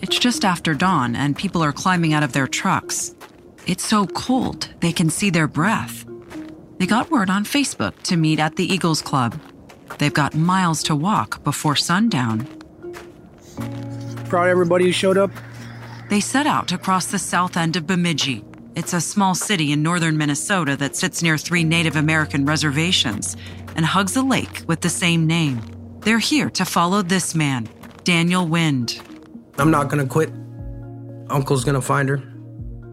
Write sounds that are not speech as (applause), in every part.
It's just after dawn, and people are climbing out of their trucks. It's so cold, they can see their breath. They got word on Facebook to meet at the Eagles Club. They've got miles to walk before sundown. Proud everybody who showed up. They set out to cross the south end of Bemidji. It's a small city in northern Minnesota that sits near three Native American reservations and hugs a lake with the same name. They're here to follow this man, Daniel Wind. I'm not gonna quit. Uncle's gonna find her.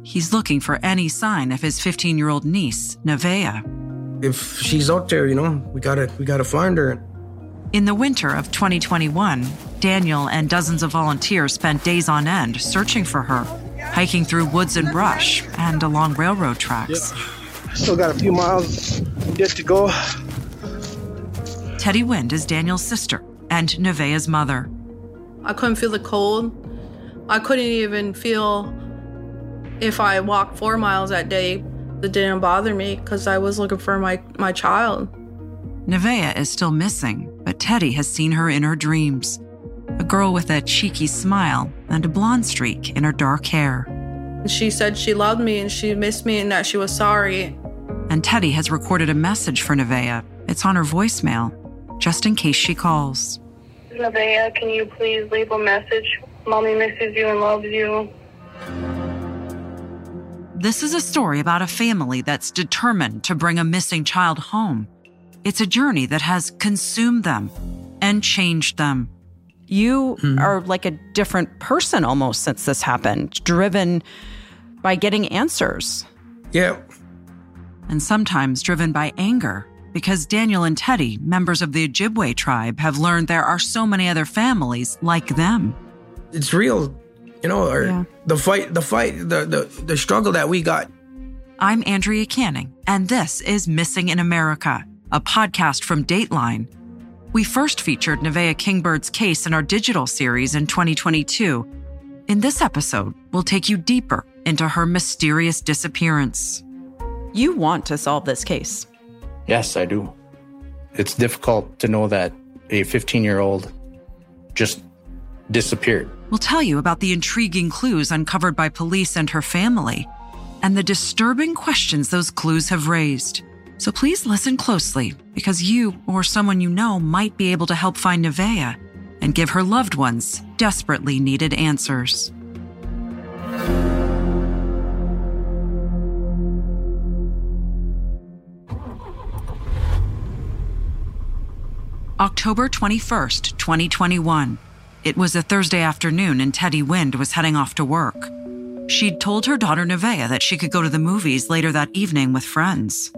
He's looking for any sign of his 15 year old niece, Nevaeh. If she's out there, you know, we gotta we gotta find her. In the winter of 2021, Daniel and dozens of volunteers spent days on end searching for her, hiking through woods and brush and along railroad tracks. Still got a few miles yet to go. Teddi Wind is Daniel's sister and Nevaeh's mother. I couldn't feel the cold. I couldn't even feel if I walked four miles that day. It didn't bother me because I was looking for my, my child. Nevaeh is still missing, but Teddi has seen her in her dreams. A girl with a cheeky smile and a blonde streak in her dark hair. She said she loved me and she missed me and that she was sorry. And Teddi has recorded a message for Nevaeh. It's on her voicemail, just in case she calls. Nevaeh, can you please leave a message? Mommy misses you and loves you. This is a story about a family that's determined to bring a missing child home. It's a journey that has consumed them and changed them. You hmm. are like a different person almost since this happened, driven by getting answers. Yeah. and sometimes driven by anger because Daniel and Teddi, members of the Ojibwe tribe, have learned there are so many other families like them. It's real. You know, or Yeah. the fight the fight the, the the struggle that we got. I'm Andrea Canning, and this is Missing in America, a podcast from Dateline. We first featured Nevaeh Kingbird's case in our digital series in 2022. In this episode, we'll take you deeper into her mysterious disappearance. You want to solve this case. Yes, I do. It's difficult to know that a 15 year old just disappeared. We'll tell you about the intriguing clues uncovered by police and her family, and the disturbing questions those clues have raised. So please listen closely, because you or someone you know might be able to help find Nevaeh and give her loved ones desperately needed answers. October 21st, 2021. It was a Thursday afternoon, and Teddi Wind was heading off to work. She'd told her daughter Nevaeh that she could go to the movies later that evening with friends.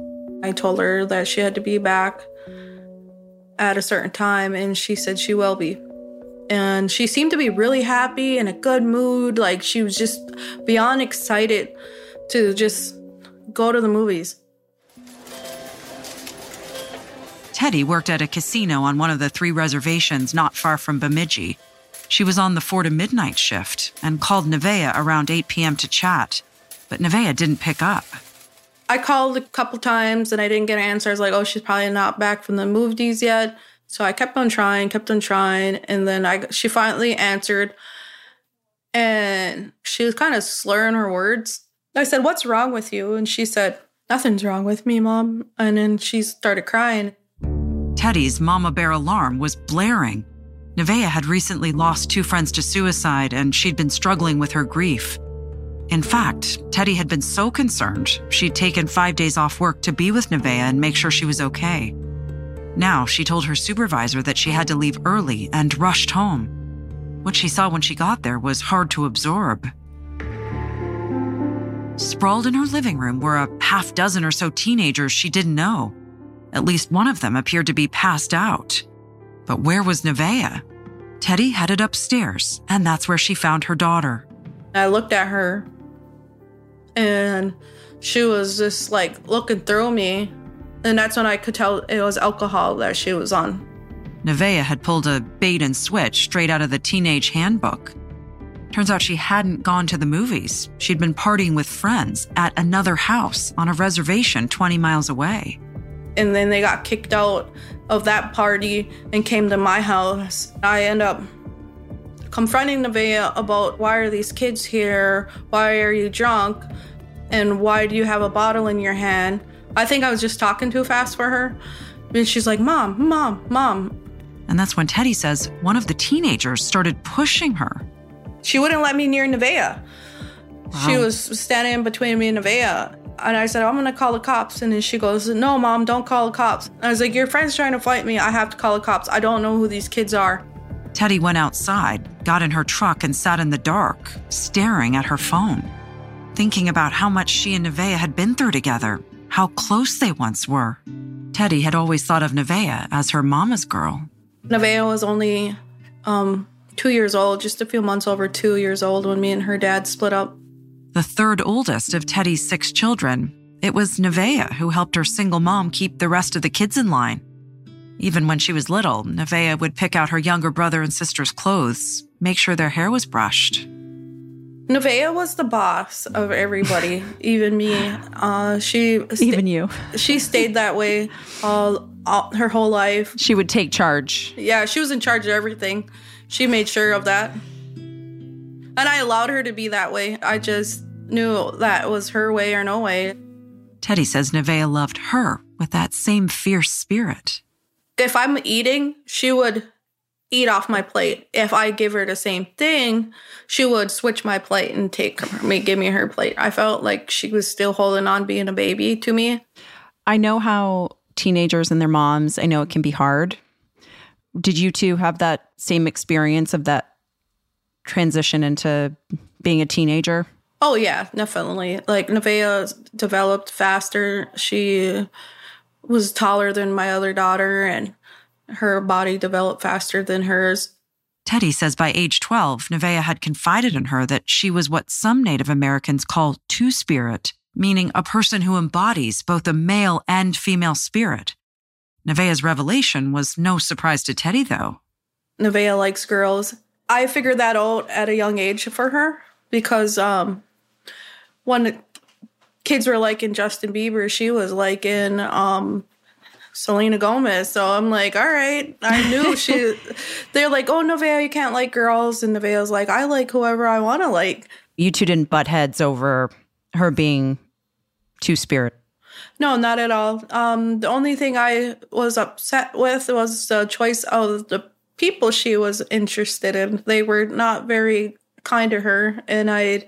I told her that she had to be back at a certain time, and she said she will be. And she seemed to be really happy in a good mood. Like she was just beyond excited to just go to the movies. Teddi worked at a casino on one of the three reservations not far from Bemidji. She was on the 4 to midnight shift and called Nevaeh around 8 p.m. to chat, but Nevaeh didn't pick up. I called a couple times and I didn't get an answer. I was like, oh, she's probably not back from the movies yet. So I kept on trying, kept on trying, and then I she finally answered, and she was kind of slurring her words. I said, "What's wrong with you?" And she said, "Nothing's wrong with me, mom." And then she started crying. Teddi's Mama Bear alarm was blaring. Nevaeh had recently lost two friends to suicide and she'd been struggling with her grief. In fact, Teddi had been so concerned, she'd taken five days off work to be with Nevaeh and make sure she was okay. Now she told her supervisor that she had to leave early and rushed home. What she saw when she got there was hard to absorb. Sprawled in her living room were a half dozen or so teenagers she didn't know. At least one of them appeared to be passed out. But where was Nevaeh? Teddi headed upstairs, and that's where she found her daughter. I looked at her, and she was just like looking through me, and that's when I could tell it was alcohol that she was on. Nevaeh had pulled a bait and switch straight out of the teenage handbook. Turns out she hadn't gone to the movies. She'd been partying with friends at another house on a reservation 20 miles away. And then they got kicked out of that party and came to my house. I end up confronting Nevaeh about why are these kids here? Why are you drunk? And why do you have a bottle in your hand? I think I was just talking too fast for her. And she's like, Mom, Mom, Mom. And that's when Teddi says one of the teenagers started pushing her. She wouldn't let me near Nevaeh. She was standing in between me and Nevaeh. And I said, I'm gonna call the cops. And then she goes, No, mom, don't call the cops. I was like, Your friend's trying to fight me. I have to call the cops. I don't know who these kids are. Teddi went outside, got in her truck, and sat in the dark, staring at her phone, thinking about how much she and Nevaeh had been through together, how close they once were. Teddi had always thought of Nevaeh as her mama's girl. Nevaeh was only um, two years old, just a few months over two years old when me and her dad split up. The third oldest of Teddi's six children, it was Nevaeh who helped her single mom keep the rest of the kids in line. Even when she was little, Nevaeh would pick out her younger brother and sister's clothes, make sure their hair was brushed. Nevaeh was the boss of everybody, (laughs) even me. Uh, she sta- Even you. she stayed that way all, all her whole life. She would take charge. Yeah, she was in charge of everything. She made sure of that. And I allowed her to be that way. I just knew that was her way or no way. Teddi says Nevaeh loved her with that same fierce spirit. If I'm eating, she would eat off my plate. If I give her the same thing, she would switch my plate and take me, give me her plate. I felt like she was still holding on being a baby to me. I know how teenagers and their moms, I know it can be hard. Did you two have that same experience of that transition into being a teenager? Oh yeah, definitely. Like Nevaeh developed faster. She was taller than my other daughter and her body developed faster than hers. Teddi says by age 12, Nevaeh had confided in her that she was what some Native Americans call two spirit, meaning a person who embodies both a male and female spirit. Nevaeh's revelation was no surprise to Teddi, though. Nevaeh likes girls. I figured that out at a young age for her because um, when kids were liking Justin Bieber, she was liking um, Selena Gomez. So I'm like, all right. I knew (laughs) she. They're like, oh, Nevaeh, you can't like girls, and Nevaeh's like, I like whoever I want to like. You two didn't butt heads over her being two spirit. No, not at all. Um, the only thing I was upset with was the choice of the people she was interested in. They were not very kind to her, and I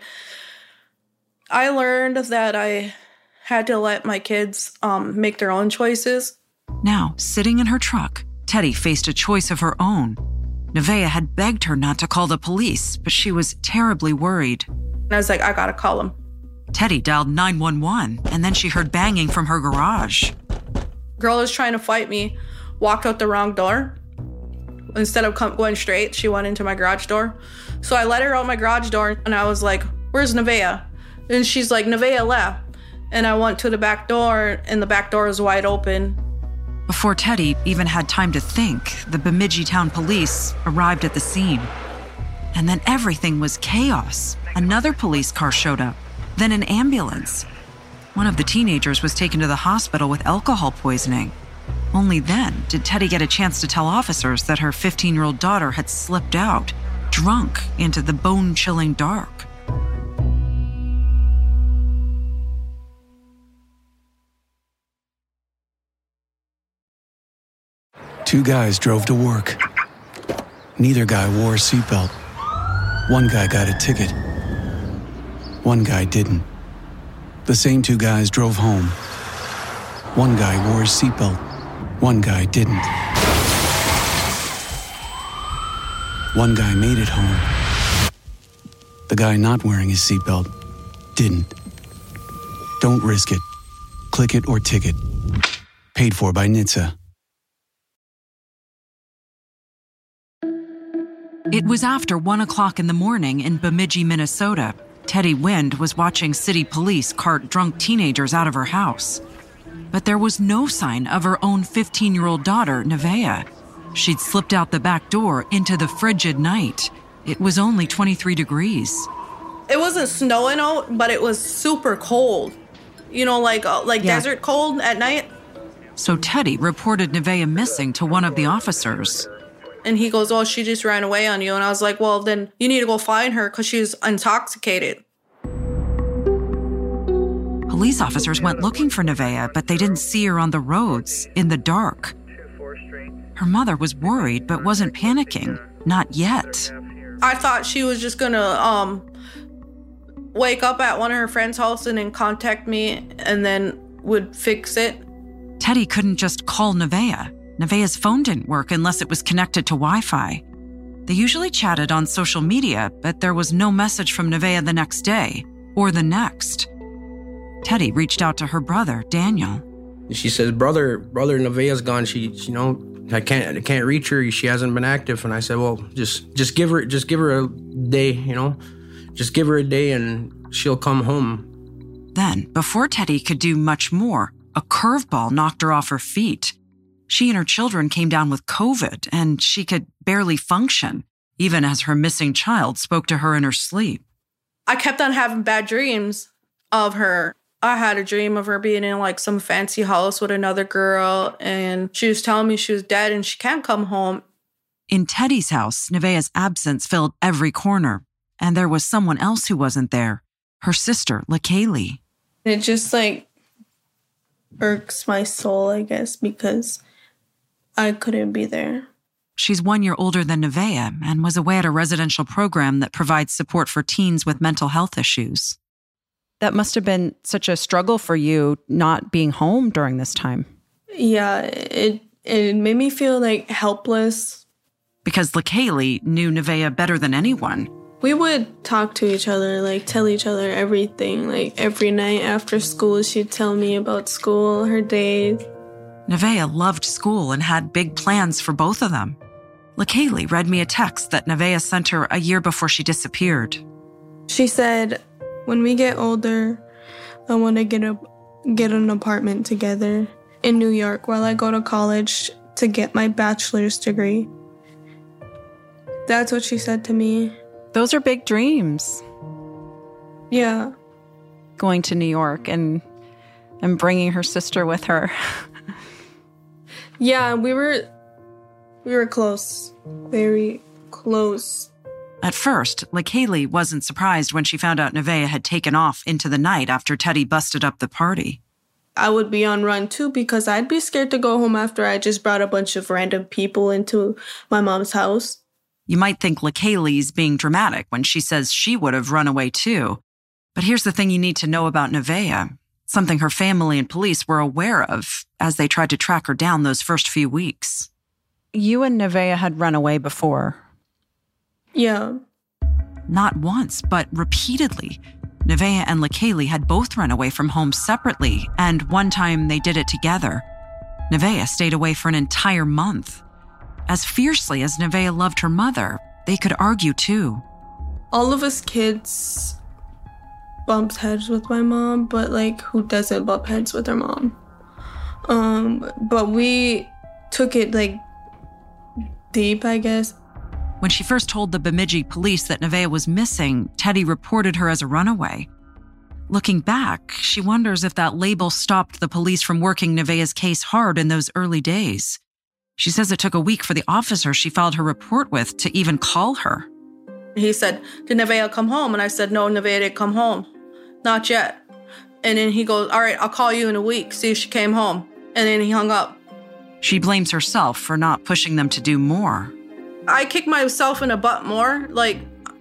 I learned that I had to let my kids um, make their own choices. Now, sitting in her truck, Teddi faced a choice of her own. Nevaeh had begged her not to call the police, but she was terribly worried. And I was like, I gotta call them. Teddi dialed 911, and then she heard banging from her garage. Girl is trying to fight me, walked out the wrong door. Instead of come, going straight, she went into my garage door. So I let her out my garage door, and I was like, Where's Nevaeh? And she's like, Nevaeh left. And I went to the back door, and the back door was wide open. Before Teddi even had time to think, the Bemidji Town police arrived at the scene. And then everything was chaos. Another police car showed up, then an ambulance. One of the teenagers was taken to the hospital with alcohol poisoning. Only then did Teddi get a chance to tell officers that her 15 year old daughter had slipped out, drunk, into the bone chilling dark. Two guys drove to work. Neither guy wore a seatbelt. One guy got a ticket. One guy didn't. The same two guys drove home. One guy wore a seatbelt. One guy didn't. One guy made it home. The guy not wearing his seatbelt didn't. Don't risk it. Click it or ticket. Paid for by NHTSA. It was after one o'clock in the morning in Bemidji, Minnesota. Teddi Wind was watching city police cart drunk teenagers out of her house. But there was no sign of her own 15 year old daughter, Nevaeh. She'd slipped out the back door into the frigid night. It was only 23 degrees. It wasn't snowing out, but it was super cold. You know, like uh, like Yeah. desert cold at night. So Teddi reported Nevaeh missing to one of the officers. And he goes, Oh, she just ran away on you. And I was like, Well, then you need to go find her because she's intoxicated. Police officers went looking for Nevaeh, but they didn't see her on the roads in the dark. Her mother was worried but wasn't panicking. Not yet. I thought she was just gonna um wake up at one of her friends' house and then contact me and then would fix it. Teddi couldn't just call Nevaeh. Nevaeh's phone didn't work unless it was connected to Wi Fi. They usually chatted on social media, but there was no message from Nevaeh the next day or the next. Teddi reached out to her brother, Daniel. She says, "Brother, brother, Nevaeh's gone. She, you know, I can't, I can't reach her. She hasn't been active." And I said, "Well, just, just give her, just give her a day. You know, just give her a day, and she'll come home." Then, before Teddi could do much more, a curveball knocked her off her feet. She and her children came down with COVID, and she could barely function, even as her missing child spoke to her in her sleep. I kept on having bad dreams of her. I had a dream of her being in like some fancy house with another girl, and she was telling me she was dead and she can't come home. In Teddi's house, Nevaeh's absence filled every corner, and there was someone else who wasn't there her sister, LaKaylee. It just like irks my soul, I guess, because I couldn't be there. She's one year older than Nevaeh and was away at a residential program that provides support for teens with mental health issues. That must have been such a struggle for you not being home during this time. Yeah, it it made me feel like helpless. Because LaKaylee knew Nevaeh better than anyone. We would talk to each other, like tell each other everything. Like every night after school, she'd tell me about school, her days. Nevaeh loved school and had big plans for both of them. LaKaylee read me a text that Nevaeh sent her a year before she disappeared. She said, "When we get older, I want to get a get an apartment together in New York while I go to college to get my bachelor's degree." That's what she said to me. Those are big dreams. Yeah. Going to New York and and bringing her sister with her. (laughs) yeah, we were we were close. Very close. At first, LaKaylee wasn't surprised when she found out Nevaeh had taken off into the night after Teddi busted up the party. I would be on run too because I'd be scared to go home after I just brought a bunch of random people into my mom's house. You might think LaKaylee's being dramatic when she says she would have run away too. But here's the thing you need to know about Nevaeh, something her family and police were aware of as they tried to track her down those first few weeks. You and Nevaeh had run away before. Yeah. Not once, but repeatedly. Nevaeh and LaKaylee had both run away from home separately, and one time they did it together. Nevaeh stayed away for an entire month. As fiercely as Nevaeh loved her mother, they could argue too. All of us kids bumps heads with my mom, but like who doesn't bump heads with their mom? Um, but we took it like deep, I guess. When she first told the Bemidji police that Nevaeh was missing, Teddi reported her as a runaway. Looking back, she wonders if that label stopped the police from working Nevaeh's case hard in those early days. She says it took a week for the officer she filed her report with to even call her. He said, Did Nevaeh come home? And I said, No, Nevaeh didn't come home. Not yet. And then he goes, All right, I'll call you in a week, see if she came home. And then he hung up. She blames herself for not pushing them to do more. I kick myself in the butt more. Like,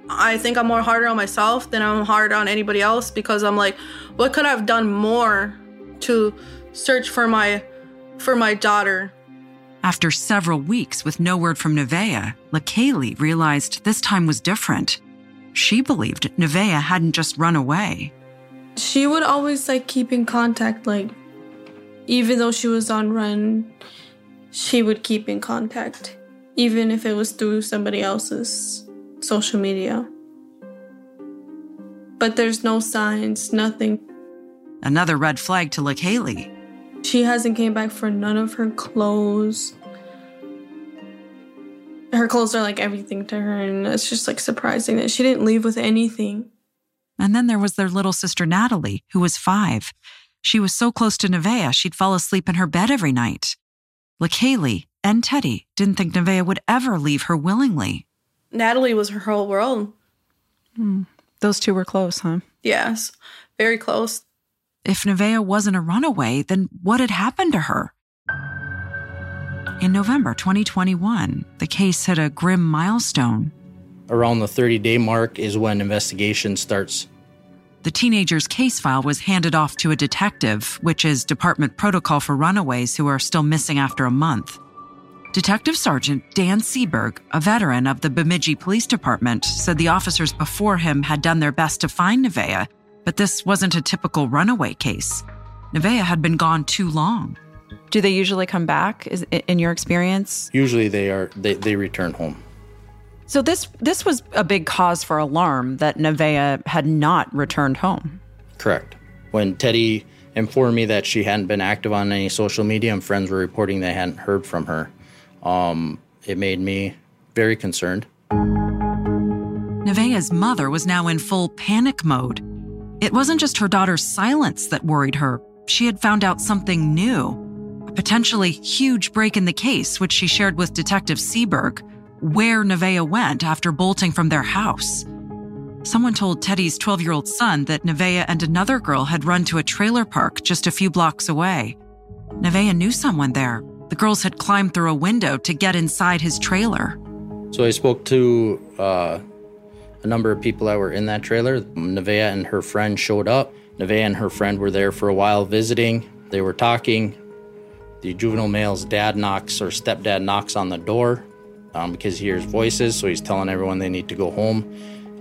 I think I'm more harder on myself than I'm hard on anybody else because I'm like, what could I have done more to search for my for my daughter? After several weeks with no word from Nevaeh, LaKaylee realized this time was different. She believed Nevaeh hadn't just run away. She would always like keep in contact, like even though she was on run, she would keep in contact, even if it was through somebody else's social media. But there's no signs, nothing. Another red flag to LaKaylee. She hasn't came back for none of her clothes. Her clothes are like everything to her, and it's just like surprising that she didn't leave with anything. And then there was their little sister Natalie, who was five. She was so close to Nevaeh, she'd fall asleep in her bed every night. LaKaylee and Teddi didn't think Nevaeh would ever leave her willingly. Natalie was her whole world. Hmm. Those two were close, huh? Yes, very close. If Nevaeh wasn't a runaway, then what had happened to her? In November 2021, the case hit a grim milestone. Around the 30 day mark is when investigation starts. The teenager's case file was handed off to a detective, which is department protocol for runaways who are still missing after a month. Detective Sergeant Dan Seberg, a veteran of the Bemidji Police Department, said the officers before him had done their best to find Nevaeh, but this wasn't a typical runaway case. Nevaeh had been gone too long. Do they usually come back? Is in your experience? Usually they are they, they return home. So this this was a big cause for alarm that Nevaeh had not returned home. Correct. When Teddi informed me that she hadn't been active on any social media and friends were reporting they hadn't heard from her, um, it made me very concerned. Nevaeh's mother was now in full panic mode. It wasn't just her daughter's silence that worried her. She had found out something new, a potentially huge break in the case, which she shared with Detective Seberg, where Nevaeh went after bolting from their house. Someone told Teddi's 12 year old son that Nevaeh and another girl had run to a trailer park just a few blocks away. Nevaeh knew someone there. The girls had climbed through a window to get inside his trailer. So I spoke to uh, a number of people that were in that trailer. Nevaeh and her friend showed up. Nevaeh and her friend were there for a while visiting. They were talking. The juvenile male's dad knocks or stepdad knocks on the door um, because he hears voices, so he's telling everyone they need to go home.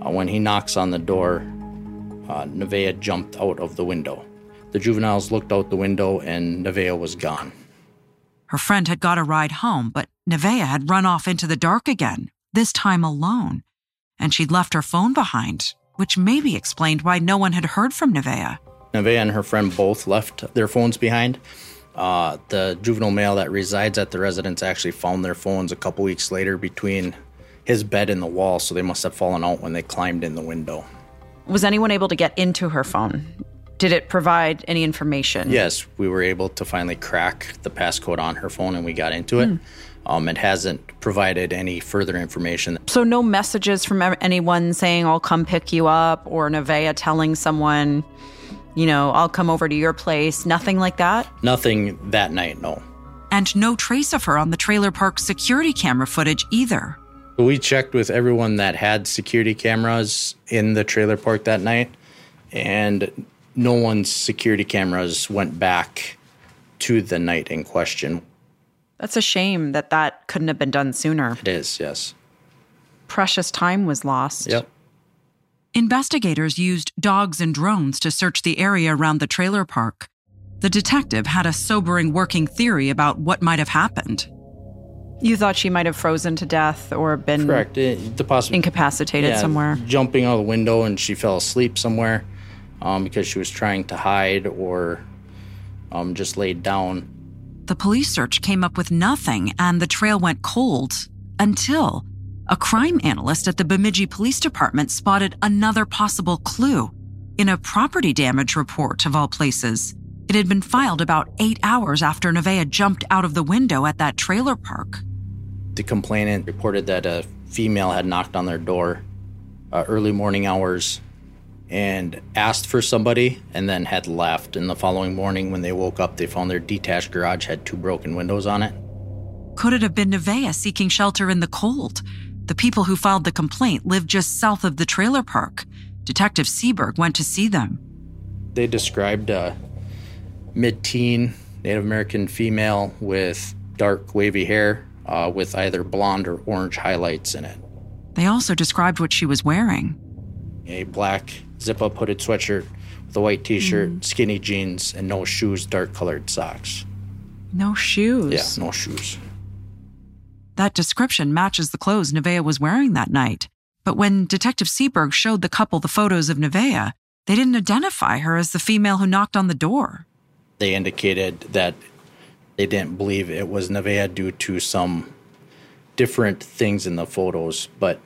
Uh, when he knocks on the door, uh, Nevaeh jumped out of the window. The juveniles looked out the window and Nevaeh was gone. Her friend had got a ride home, but Nevaeh had run off into the dark again, this time alone. And she'd left her phone behind, which maybe explained why no one had heard from Nevaeh. Nevaeh and her friend both left their phones behind. Uh, the juvenile male that resides at the residence actually found their phones a couple weeks later between his bed and the wall, so they must have fallen out when they climbed in the window. Was anyone able to get into her phone? Did it provide any information? Yes, we were able to finally crack the passcode on her phone and we got into it. Um, it hasn't provided any further information. So no messages from anyone saying I'll come pick you up or Nevaeh telling someone, you know, I'll come over to your place, nothing like that? Nothing that night, no. And no trace of her on the trailer park security camera footage either. We checked with everyone that had security cameras in the trailer park that night, and no one's security cameras went back to the night in question. That's a shame that that couldn't have been done sooner. It is, yes. Precious time was lost. Yep. Investigators used dogs and drones to search the area around the trailer park. The detective had a sobering working theory about what might have happened. You thought she might have frozen to death or been Correct. It, the possibility. incapacitated somewhere. Jumping out of the window and she fell asleep somewhere um, because she was trying to hide or um, just laid down. The police search came up with nothing, and the trail went cold until a crime analyst at the Bemidji Police Department spotted another possible clue in a property damage report, of all places. It had been filed about eight hours after Nevaeh jumped out of the window at that trailer park. The complainant reported that a female had knocked on their door uh, early morning hours and asked for somebody and then had left. And the following morning, when they woke up, they found their detached garage had two broken windows on it. Could it have been Nevaeh seeking shelter in the cold? The people who filed the complaint lived just south of the trailer park. Detective Seberg went to see them. They described a mid teen Native American female with dark, wavy hair uh, with either blonde or orange highlights in it. They also described what she was wearing. A black zip up hooded sweatshirt with a white t shirt, mm. skinny jeans, and no shoes, dark colored socks. No shoes. Yeah, no shoes. That description matches the clothes Nevaeh was wearing that night. But when Detective Seberg showed the couple the photos of Nevaeh, they didn't identify her as the female who knocked on the door. They indicated that they didn't believe it was Nevaeh due to some different things in the photos, but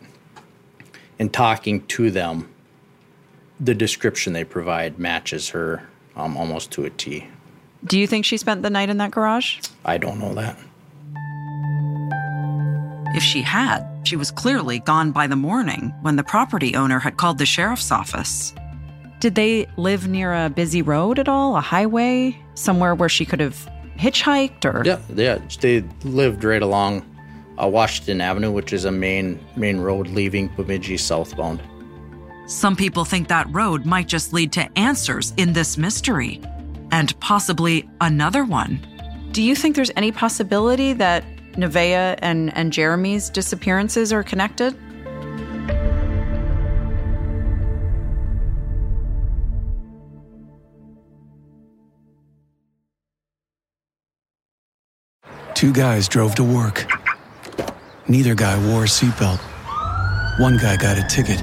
in talking to them, the description they provide matches her um, almost to a T. Do you think she spent the night in that garage? I don't know that. If she had, she was clearly gone by the morning when the property owner had called the sheriff's office. Did they live near a busy road at all? A highway? Somewhere where she could have hitchhiked or Yeah, yeah. They lived right along uh, Washington Avenue, which is a main main road leaving Bemidji southbound. Some people think that road might just lead to answers in this mystery, and possibly another one. Do you think there's any possibility that Nevaeh and, and Jeremy's disappearances are connected? Two guys drove to work. Neither guy wore a seatbelt. One guy got a ticket.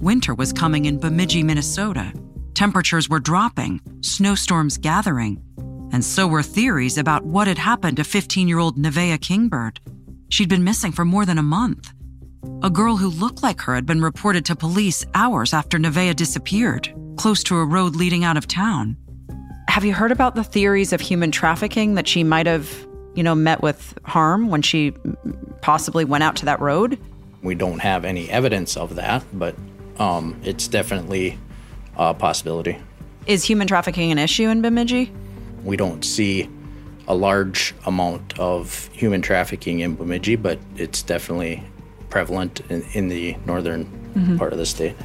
Winter was coming in Bemidji, Minnesota. Temperatures were dropping, snowstorms gathering, and so were theories about what had happened to 15 year old Nevaeh Kingbird. She'd been missing for more than a month. A girl who looked like her had been reported to police hours after Nevaeh disappeared, close to a road leading out of town. Have you heard about the theories of human trafficking that she might have, you know, met with harm when she possibly went out to that road? We don't have any evidence of that, but um, it's definitely a possibility. Is human trafficking an issue in Bemidji? We don't see a large amount of human trafficking in Bemidji, but it's definitely prevalent in, in the northern part of the state.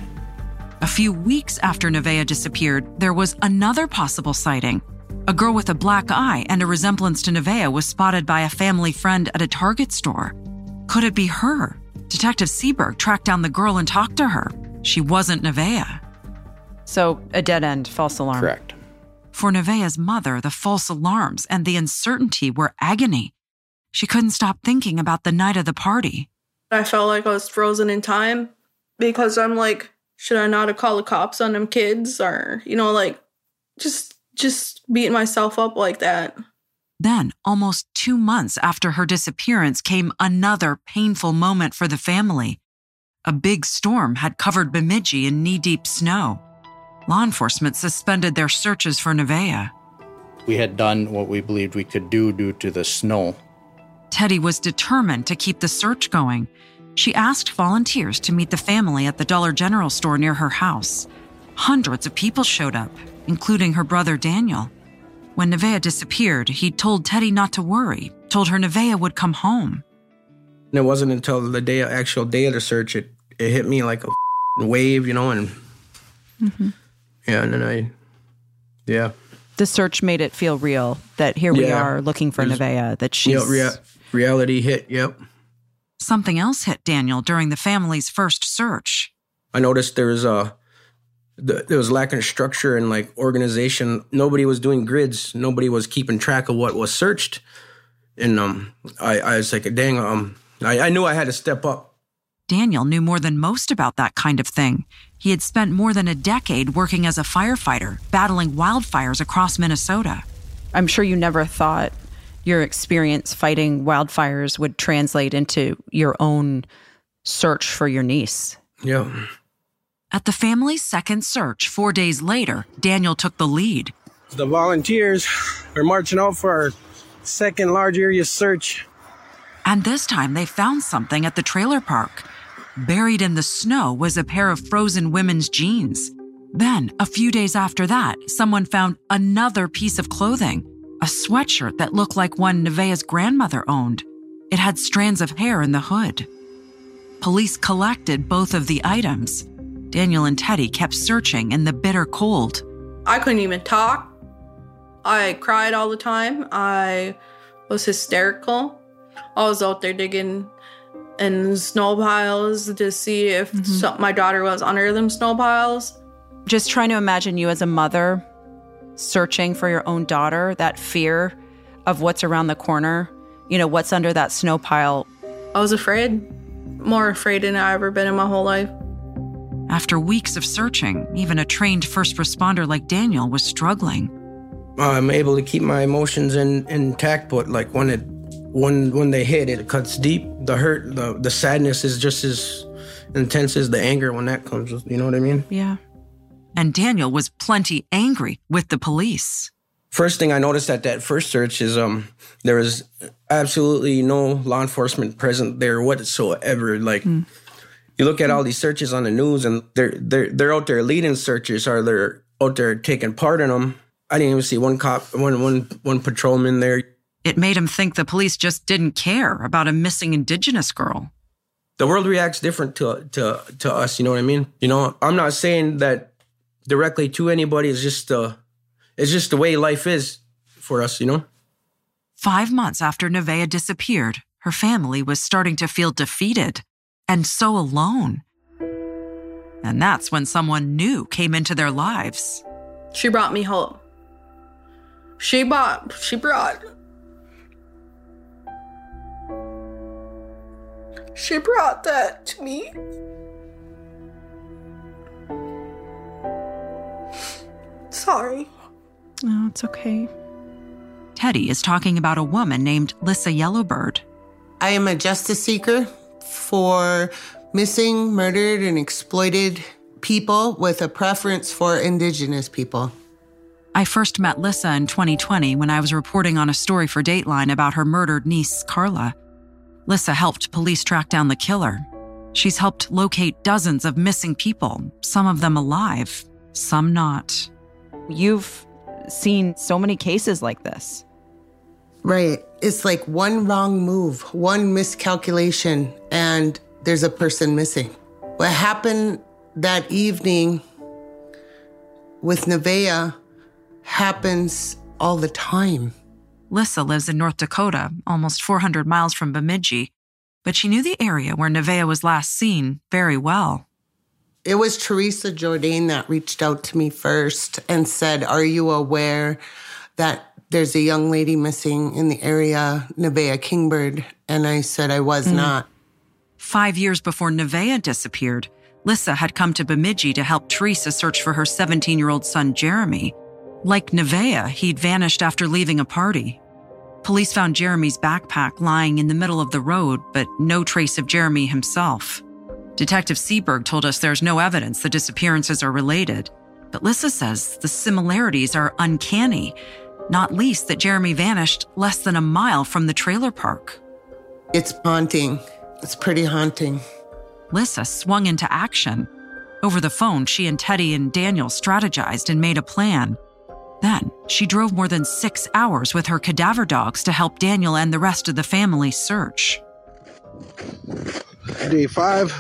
A few weeks after Nevaeh disappeared, there was another possible sighting. A girl with a black eye and a resemblance to Nevaeh was spotted by a family friend at a Target store. Could it be her? Detective Seberg tracked down the girl and talked to her. She wasn't Nevaeh. So, a dead end, false alarm. Correct. For Nevaeh's mother, the false alarms and the uncertainty were agony. She couldn't stop thinking about the night of the party. I felt like I was frozen in time because I'm like, should I not have called the cops on them kids or, you know, like just just beating myself up like that. Then, almost two months after her disappearance, came another painful moment for the family. A big storm had covered Bemidji in knee deep snow. Law enforcement suspended their searches for Nevaeh. We had done what we believed we could do due to the snow. Teddi was determined to keep the search going. She asked volunteers to meet the family at the Dollar General store near her house. Hundreds of people showed up, including her brother Daniel. When Nevaeh disappeared, he told Teddi not to worry, told her Nevaeh would come home. And it wasn't until the day, actual day of the search, it, it hit me like a wave, you know, and yeah, and then I, yeah, The search made it feel real that here we are looking for Nevaeh, that she's. yeah, rea- reality hit. Yep, Something else hit Daniel during the family's first search. I noticed there was a th- there was lack of structure and like organization. Nobody was doing grids. Nobody was keeping track of what was searched. And um, I, I was like, dang, um, I, I knew I had to step up. Daniel knew more than most about that kind of thing. He had spent more than a decade working as a firefighter, battling wildfires across Minnesota. I'm sure you never thought your experience fighting wildfires would translate into your own search for your niece. Yeah, At the family's second search, four days later, Daniel took the lead. The volunteers are marching out for our second large area search. And this time they found something at the trailer park. Buried in the snow was a pair of frozen women's jeans. Then, a few days after that, someone found another piece of clothing a sweatshirt that looked like one Nevaeh's grandmother owned. It had strands of hair in the hood. Police collected both of the items. Daniel and Teddi kept searching in the bitter cold. I couldn't even talk. I cried all the time. I was hysterical. I was out there digging in snow piles to see if mm-hmm. some, my daughter was under them snow piles. Just trying to imagine you as a mother searching for your own daughter, that fear of what's around the corner, you know, what's under that snow pile. I was afraid. more afraid than I've ever been in my whole life. After weeks of searching, even a trained first responder like Daniel was struggling. I'm able to keep my emotions in, intact, but like when it when when they hit, it cuts deep. The hurt, the the sadness is just as intense as the anger when that comes. You know what I mean? Yeah. And Daniel was plenty angry with the police. First thing I noticed at that first search is um there was absolutely no law enforcement present there whatsoever. Like you look at all these searches on the news and they're they're they're out there leading searches or they're out there taking part in them. I didn't even see one cop, one one one patrolman there. It made him think the police just didn't care about a missing indigenous girl. The world reacts different to to to us. You know what I mean? You know, I'm not saying that directly to anybody. It's just uh, it's just the way life is for us. You know. Five months after Nevaeh disappeared, her family was starting to feel defeated and so alone. And that's when someone new came into their lives. She brought me hope. She bought, she brought, she brought that to me. Sorry. Oh, it's okay. Teddi is talking about a woman named Lissa Yellowbird. I am a justice seeker for missing, murdered, and exploited people with a preference for Indigenous people. I first met Lissa in 2020 when I was reporting on a story for Dateline about her murdered niece, Carla. Lissa helped police track down the killer. She's helped locate dozens of missing people, some of them alive, some not. You've seen so many cases like this. Right. It's like one wrong move, one miscalculation, and there's a person missing. What happened that evening with Nevaeh happens all the time. Lissa lives in North Dakota, almost 400 miles from Bemidji, but she knew the area where Nevaeh was last seen very well. It was Teresa Jourdain that reached out to me first and said, Are you aware that there's a young lady missing in the area, Nevaeh Kingbird? And I said, I was mm. not. Five years before Nevaeh disappeared, Lissa had come to Bemidji to help Teresa search for her 17 year old son, Jeremy. Like Nevaeh, he'd vanished after leaving a party. Police found Jeremy's backpack lying in the middle of the road, but no trace of Jeremy himself. Detective Seberg told us there's no evidence the disappearances are related, but Lissa says the similarities are uncanny, not least that Jeremy vanished less than a mile from the trailer park. It's haunting. It's pretty haunting. Lissa swung into action. Over the phone, she and Teddi and Daniel strategized and made a plan. Then she drove more than six hours with her cadaver dogs to help Daniel and the rest of the family search. Day five.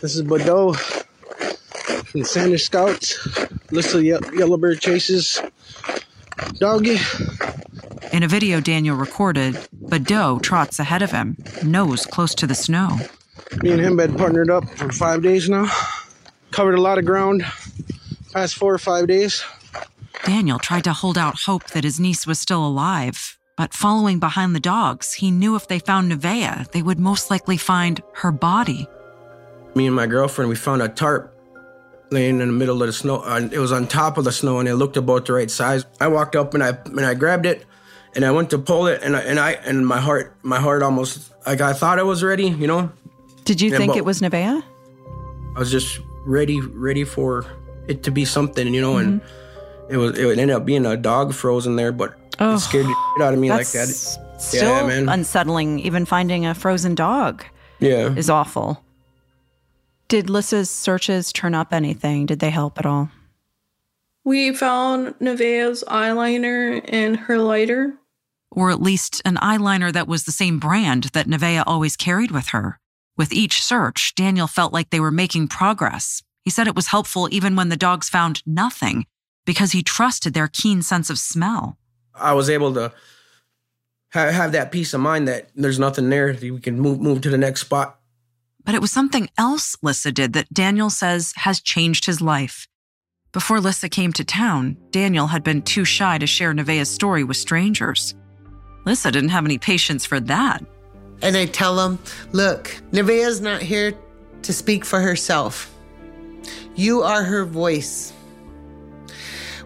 This is Bordeaux from Sahnish Scouts. Lissa Ye- Yellowbird Chase's doggy. In a video Daniel recorded, Badeau trots ahead of him, nose close to the snow. Me and him had partnered up for five days now. Covered a lot of ground past four or five days. Daniel tried to hold out hope that his niece was still alive, but following behind the dogs, he knew if they found Nevaeh, they would most likely find her body. Me and my girlfriend, we found a tarp laying in the middle of the snow. Uh, it was on top of the snow, and it looked about the right size. I walked up and I and I grabbed it, and I went to pull it, and I, and I and my heart my heart almost like I thought I was ready. You know, Did you Yeah, think but- it was Nevaeh? I was just ready ready for it to be something. You know, and it was it ended up being a dog frozen there, but Oh, it scared the shit out of me like that. still Yeah, man. unsettling. Even finding a frozen dog Yeah. is awful. Did Lissa's searches turn up anything? Did they help at all? We found Nevaeh's eyeliner and her lighter. Or at least an eyeliner that was the same brand that Nevaeh always carried with her. With each search, Daniel felt like they were making progress. He said it was helpful even when the dogs found nothing because he trusted their keen sense of smell. I was able to ha- have that peace of mind that there's nothing there. We can move move to the next spot. But it was something else Lissa did that Daniel says has changed his life. Before Lissa came to town, Daniel had been too shy to share Nevaeh's story with strangers. Lissa didn't have any patience for that. And I tell them, look, Nevaeh's not here to speak for herself. You are her voice.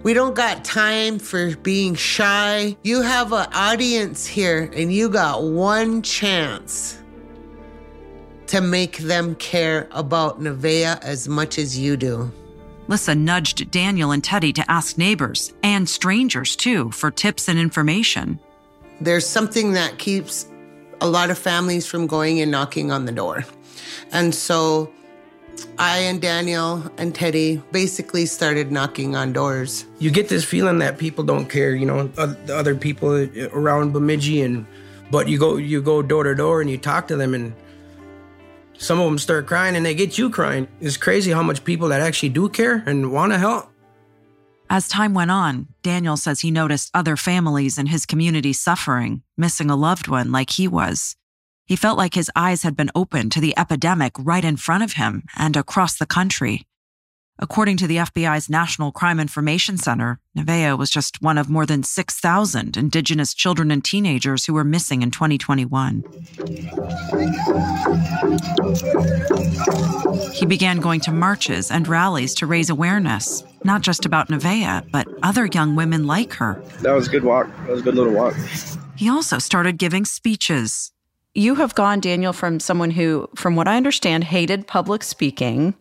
We don't got time for being shy. You have an audience here, and you got one chance to make them care about Nevaeh as much as you do. Lissa nudged Daniel and Teddi to ask neighbors and strangers too for tips and information. There's something that keeps a lot of families from going and knocking on the door. And so I and Daniel and Teddi basically started knocking on doors. You get this feeling that people don't care, you know, uh, the other people around Bemidji, and but you go you go door to door and you talk to them, and some of them start crying, and they get you crying. It's crazy how much people that actually do care and want to help. As time went on, Daniel says he noticed other families in his community suffering, missing a loved one like he was. He felt like his eyes had been opened to the epidemic right in front of him and across the country. According to the FBI's National Crime Information Center, Nevaeh was just one of more than 6,000 Indigenous children and teenagers who were missing in 2021. He began going to marches and rallies to raise awareness, not just about Nevaeh, but other young women like her. That was a good walk. That was a good little walk. He also started giving speeches. You have gone, Daniel, from someone who, from what I understand, hated public speaking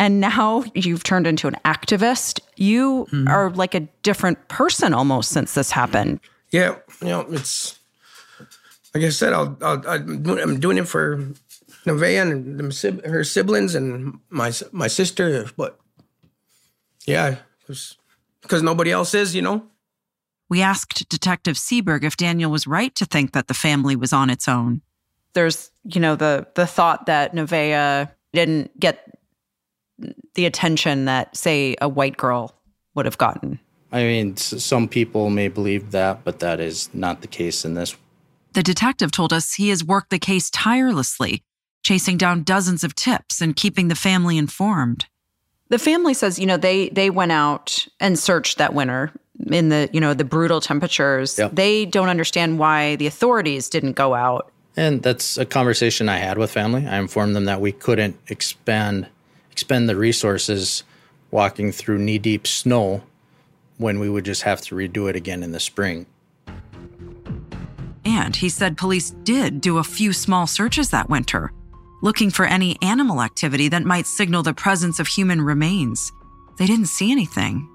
and now you've turned into an activist. You mm. are like a different person almost since this happened. Yeah, you know, it's like I said, I'll, I'll, I'm doing it for Nevaeh and her siblings and my my sister, but yeah, because nobody else is, you know. We asked Detective Seberg if Daniel was right to think that the family was on its own. There's, you know, the the thought that Nevaeh didn't get the attention that, say, a white girl would have gotten. I mean, some people may believe that, but that is not the case in this. The detective told us he has worked the case tirelessly, chasing down dozens of tips and keeping the family informed. The family says, you know, they they went out and searched that winter in the, you know, the brutal temperatures. Yep. They don't understand why the authorities didn't go out. And that's a conversation I had with family. I informed them that we couldn't expand expend the resources walking through knee deep snow when we would just have to redo it again in the spring. And he said police did do a few small searches that winter, looking for any animal activity that might signal the presence of human remains. They didn't see anything.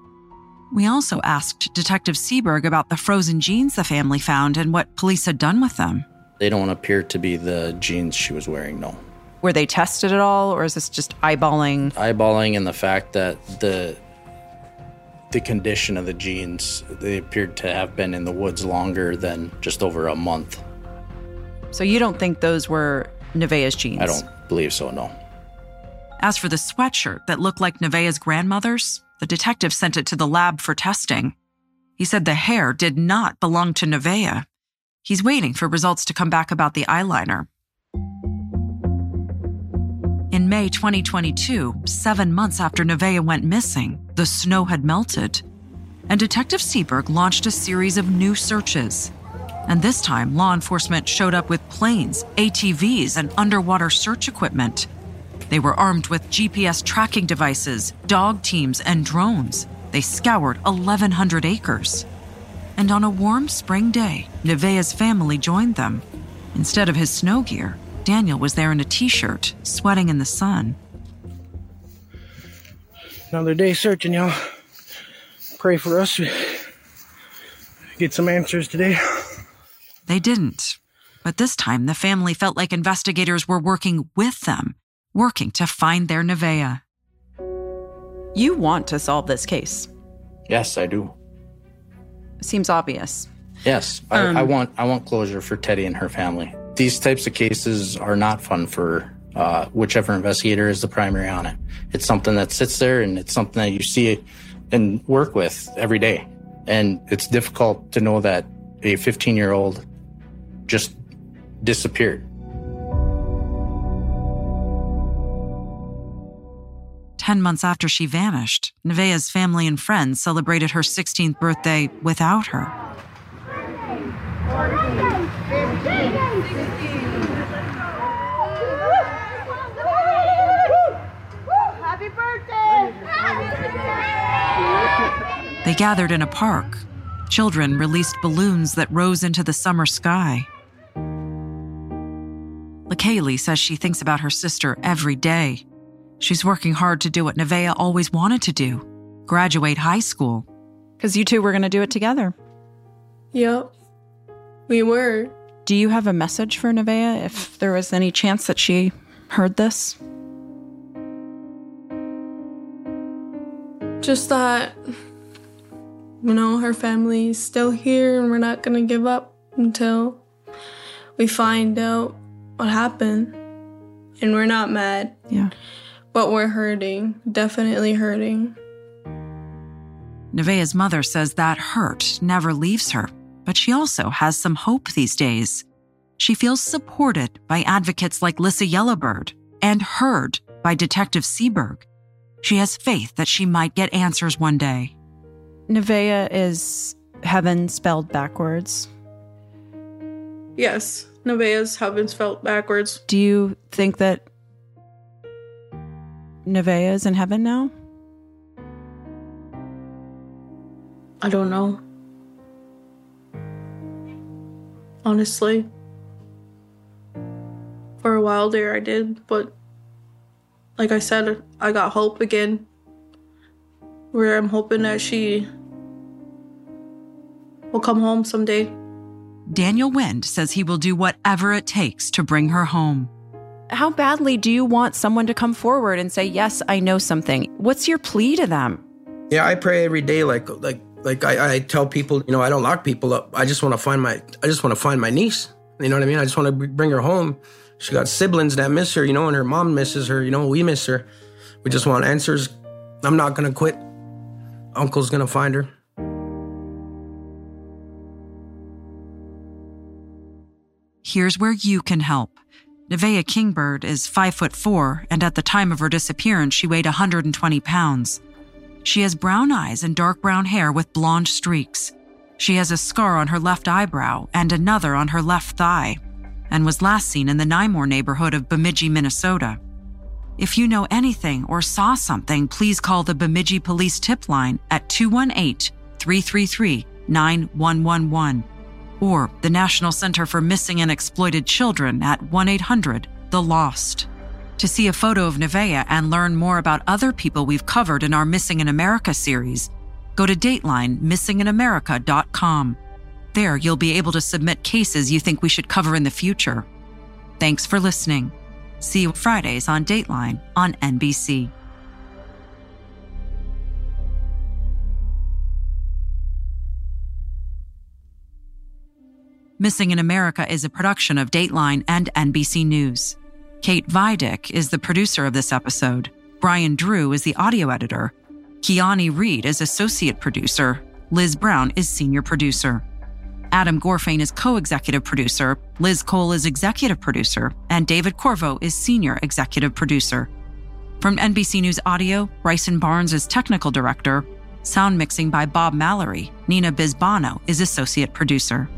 We also asked Detective Seberg about the frozen jeans the family found and what police had done with them. They don't appear to be the jeans she was wearing, no. Were they tested at all, or is this just eyeballing? Eyeballing and the fact that the the condition of the jeans they appeared to have been in the woods longer than just over a month. So you don't think those were Nevaeh's jeans? I don't believe so. No. As for the sweatshirt that looked like Nevaeh's grandmother's, the detective sent it to the lab for testing. He said the hair did not belong to Nevaeh. He's waiting for results to come back about the eyeliner. In May 2022, seven months after Nevaeh went missing, the snow had melted. And Detective Seberg launched a series of new searches. And this time, law enforcement showed up with planes, ATVs, and underwater search equipment. They were armed with GPS tracking devices, dog teams, and drones. They scoured 1,100 acres. And on a warm spring day, Nevaeh's family joined them. Instead of his snow gear, Daniel was there in a t shirt, sweating in the sun. Another day searching, y'all. Pray for us. Get some answers today. They didn't. But this time, the family felt like investigators were working with them, working to find their Nevaeh. You want to solve this case. Yes, I do. Seems obvious. Yes, um, I, I want I want closure for Teddi and her family these types of cases are not fun for uh, whichever investigator is the primary on it. It's something that sits there and it's something that you see and work with every day. And it's difficult to know that a 15 year old just disappeared. 10 months after she vanished, Nevaeh's family and friends celebrated her 16th birthday without her. Happy birthday! They gathered in a park. Children released balloons that rose into the summer sky. LaKaylee says she thinks about her sister every day. She's working hard to do what Nevaeh always wanted to do graduate high school. Because you two were going to do it together. Yep. We were. Do you have a message for Nevaeh if there was any chance that she heard this? Just that, you know, her family's still here and we're not going to give up until we find out what happened. And we're not mad. Yeah. But we're hurting. Definitely hurting. Nevaeh's mother says that hurt never leaves her, but she also has some hope these days. She feels supported by advocates like Lissa Yellow Bird and heard by Detective Seberg. She has faith that she might get answers one day. Nevaeh is heaven spelled backwards. Yes, Nevaeh's heaven spelled backwards. Do you think that Nevaeh is in heaven now? I don't know. Honestly. For a while there, I did, but like I said, I got hope again. Where I'm hoping that she will come home someday. Daniel Wind says he will do whatever it takes to bring her home. How badly do you want someone to come forward and say, Yes, I know something? What's your plea to them? Yeah, I pray every day. Like, like, like I, I tell people, you know, I don't lock people up. I just want to find my, I just want to find my niece. You know what I mean? I just want to bring her home. She got siblings that miss her, you know, and her mom misses her. You know, we miss her. We just want answers. I'm not gonna quit. Uncle's gonna find her. Here's where you can help. Nevaeh Kingbird is 5 foot 4 and at the time of her disappearance she weighed 120 pounds. She has brown eyes and dark brown hair with blonde streaks. She has a scar on her left eyebrow and another on her left thigh and was last seen in the Nymore neighborhood of Bemidji, Minnesota. If you know anything or saw something, please call the Bemidji Police Tip Line at 218 333 9111 or the National Center for Missing and Exploited Children at 1 800 The Lost. To see a photo of Nevaeh and learn more about other people we've covered in our Missing in America series, go to datelinemissinginamerica.com. There, you'll be able to submit cases you think we should cover in the future. Thanks for listening. See you Fridays on Dateline on NBC. Missing in America is a production of Dateline and NBC News. Kate Vidick is the producer of this episode. Brian Drew is the audio editor. Kiani Reed is associate producer. Liz Brown is senior producer. Adam Gorfain is co executive producer, Liz Cole is executive producer, and David Corvo is senior executive producer. From NBC News Audio, Bryson Barnes is technical director. Sound mixing by Bob Mallory. Nina Bisbano is associate producer.